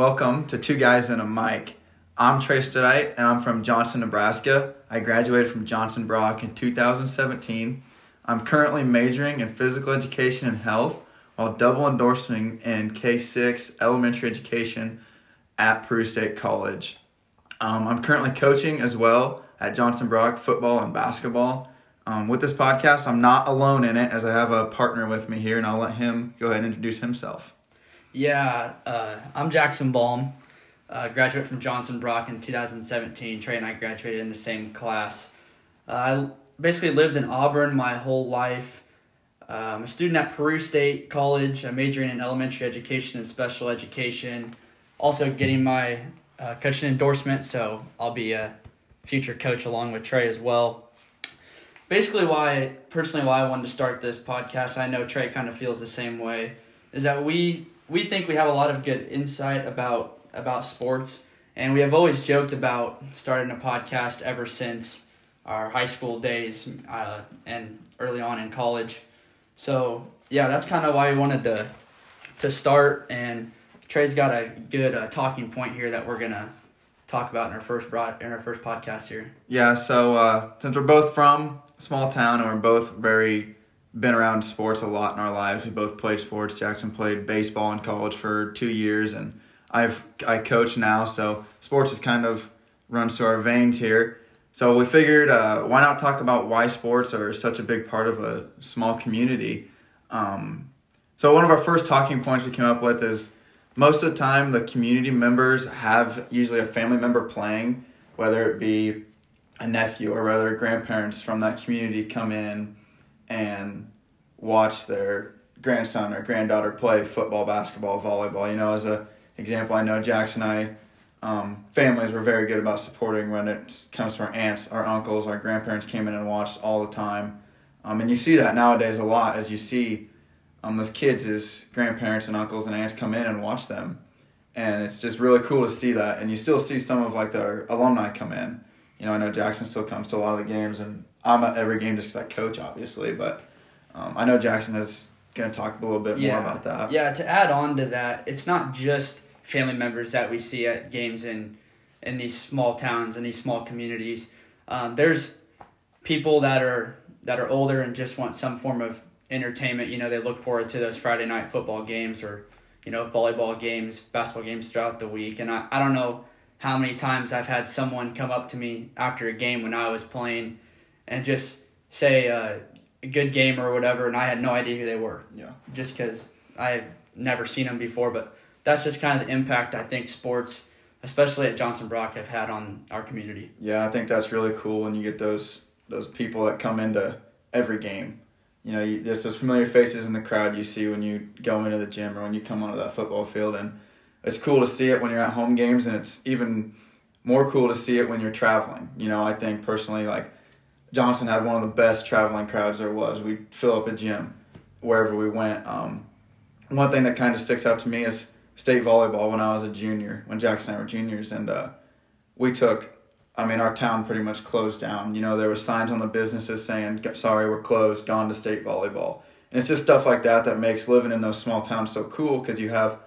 Welcome to Two Guys and a Mic. I'm Trey Studite, and I'm from Johnson, Nebraska. I graduated from Johnson Brock in 2017. I'm currently majoring in physical education and health while double endorsing in K6 elementary education at Peru State College. Um, I'm currently coaching as well at Johnson Brock football and basketball. Um, with this podcast, I'm not alone in it as I have a partner with me here, and I'll let him go ahead and introduce himself. Yeah, uh, I'm Jackson Baum, uh, graduate from Johnson Brock in 2017. Trey and I graduated in the same class. Uh, I basically lived in Auburn my whole life. I'm a student at Peru State College. I'm majoring in elementary education and special education. Also getting my uh, coaching endorsement, so I'll be a future coach along with Trey as well. Basically, why personally why I wanted to start this podcast, I know Trey kind of feels the same way, is that we we think we have a lot of good insight about about sports, and we have always joked about starting a podcast ever since our high school days uh, and early on in college. So yeah, that's kind of why we wanted to to start. And Trey's got a good uh, talking point here that we're gonna talk about in our first broad, in our first podcast here. Yeah, so uh, since we're both from a small town and we're both very been around sports a lot in our lives. We both played sports. Jackson played baseball in college for two years, and I've I coach now, so sports is kind of runs through our veins here. So we figured, uh, why not talk about why sports are such a big part of a small community? Um, so one of our first talking points we came up with is most of the time the community members have usually a family member playing, whether it be a nephew or whether grandparents from that community come in and watch their grandson or granddaughter play football, basketball, volleyball. You know, as a example, I know Jackson and I um, families were very good about supporting when it comes to our aunts, our uncles, our grandparents came in and watched all the time. Um, and you see that nowadays a lot as you see um, those kids as grandparents and uncles and aunts come in and watch them. And it's just really cool to see that. And you still see some of like their alumni come in. You know, I know Jackson still comes to a lot of the games and I'm at every game just because I coach, obviously. But um, I know Jackson is going to talk a little bit yeah. more about that. Yeah, to add on to that, it's not just family members that we see at games in in these small towns and these small communities. Um, there's people that are that are older and just want some form of entertainment. You know, they look forward to those Friday night football games or you know volleyball games, basketball games throughout the week. And I, I don't know how many times I've had someone come up to me after a game when I was playing and just say uh, a good game or whatever, and I had no idea who they were. Yeah. Just because I've never seen them before, but that's just kind of the impact I think sports, especially at Johnson Brock, have had on our community. Yeah, I think that's really cool when you get those those people that come into every game. You know, you, there's those familiar faces in the crowd you see when you go into the gym or when you come onto that football field, and it's cool to see it when you're at home games, and it's even more cool to see it when you're traveling. You know, I think personally, like Johnson had one of the best traveling crowds there was. We'd fill up a gym wherever we went. Um, one thing that kind of sticks out to me is state volleyball when I was a junior, when Jackson and I were juniors, and uh, we took. I mean, our town pretty much closed down. You know, there were signs on the businesses saying, "Sorry, we're closed. Gone to state volleyball." And it's just stuff like that that makes living in those small towns so cool because you have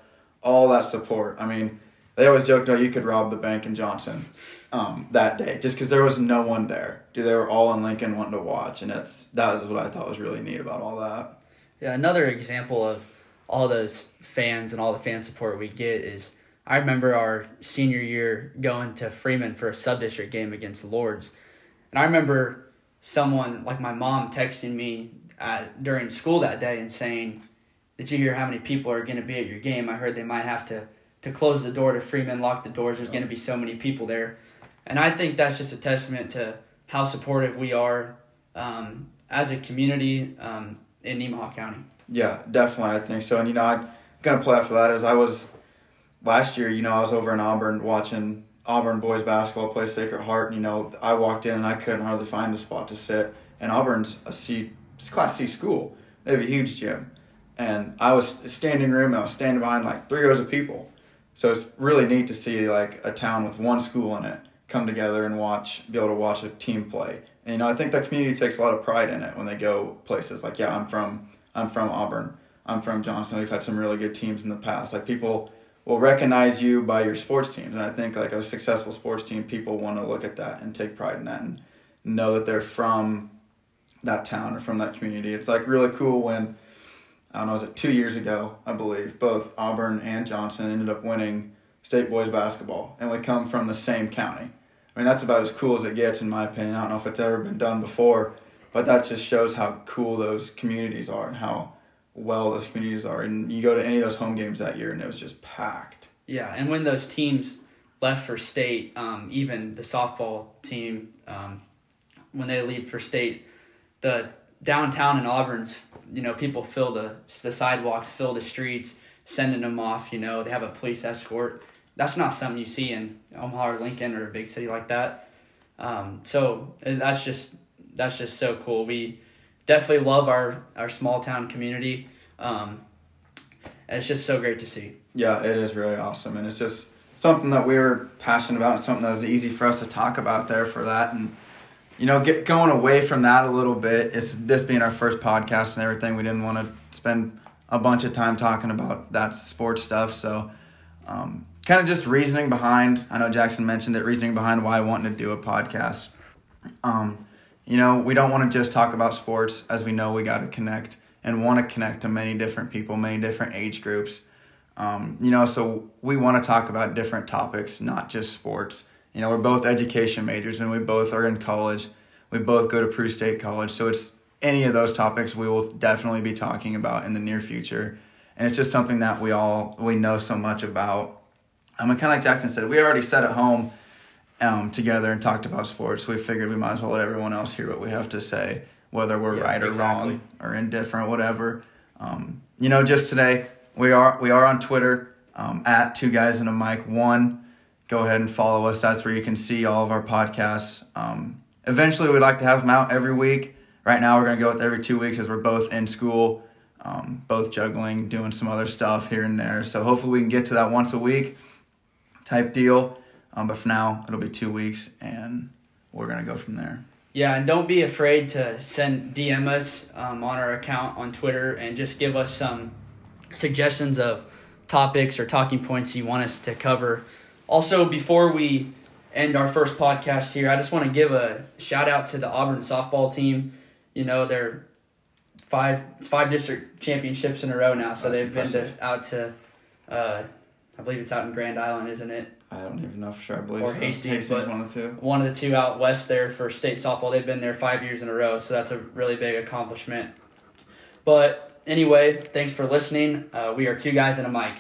all that support. I mean, they always joked, "Oh, you could rob the bank in Johnson." um, that day just because there was no one there. Dude, they were all in Lincoln wanting to watch, and it's that was what I thought was really neat about all that. Yeah, another example of all those fans and all the fan support we get is I remember our senior year going to Freeman for a sub district game against Lourdes, and I remember someone like my mom texting me at, during school that day and saying, "Did you hear how many people are going to be at your game? I heard they might have to." To close the door to Freeman, lock the doors. There's going to be so many people there and I think that's just a testament to how supportive we are um, as a community um, in Nemaha County. Yeah, definitely. I think so. And, you know, going to play off of that as I was last year, you know, I was over in Auburn watching Auburn boys basketball play Sacred Heart. And, you know, I walked in and I couldn't hardly find a spot to sit. And Auburn's a C, Class C school. They have a huge gym. And I was standing room and I was standing behind like three rows of people. So it's really neat to see like a town with one school in it come together and watch, be able to watch a team play. And you know, I think that community takes a lot of pride in it when they go places. Like, yeah, I'm from I'm from Auburn. I'm from Johnson. We've had some really good teams in the past. Like people will recognize you by your sports teams. And I think like a successful sports team, people want to look at that and take pride in that and know that they're from that town or from that community. It's like really cool when I don't know, was it two years ago, I believe, both Auburn and Johnson ended up winning state boys basketball, and we come from the same county. I mean, that's about as cool as it gets, in my opinion. I don't know if it's ever been done before, but that just shows how cool those communities are and how well those communities are. And you go to any of those home games that year, and it was just packed. Yeah, and when those teams left for state, um, even the softball team, um, when they leave for state, the downtown in Auburn's, you know, people fill the the sidewalks, fill the streets, sending them off. You know, they have a police escort. That's not something you see in Omaha or Lincoln or a big city like that. Um, so that's just that's just so cool. We definitely love our our small town community, um, and it's just so great to see. Yeah, it is really awesome, and it's just something that we were passionate about, something that was easy for us to talk about there for that, and you know, get going away from that a little bit. It's this being our first podcast and everything. We didn't want to spend a bunch of time talking about that sports stuff, so. Um, kind of just reasoning behind. I know Jackson mentioned it. Reasoning behind why I wanted to do a podcast. Um, you know, we don't want to just talk about sports, as we know we got to connect and want to connect to many different people, many different age groups. Um, you know, so we want to talk about different topics, not just sports. You know, we're both education majors and we both are in college. We both go to Peru State College. So it's any of those topics we will definitely be talking about in the near future. And it's just something that we all we know so much about. I mean, kind of like Jackson said, we already sat at home um, together and talked about sports. We figured we might as well let everyone else hear what we have to say, whether we're Yeah, right or exactly. wrong or indifferent, whatever. Um, you know, just today we are we are on Twitter um, at two guys and a mic one. Go ahead and follow us. That's where you can see all of our podcasts. Um, eventually, we'd like to have them out every week. Right now, we're gonna go with every two weeks as we're both in school, um, both juggling, doing some other stuff here and there. So hopefully, we can get to that once a week type deal. Um, but for now, it'll be two weeks, and we're gonna go from there. Yeah, and don't be afraid to send DM us um, on our account on Twitter and just give us some suggestions of topics or talking points you want us to cover. Also, before we end our first podcast here, I just want to give a shout out to the Auburn softball team. You know, they're five it's five district championships in a row now, so That's they've been to, out to, uh, I believe it's out in Grand Island, isn't it? I don't even know for sure. I believe Or so. Hastings, but- one of the two. one of the two out west there for state softball. They've been there five years in a row, so that's a really big accomplishment. But anyway, thanks for listening. Uh, we are two guys and a mic.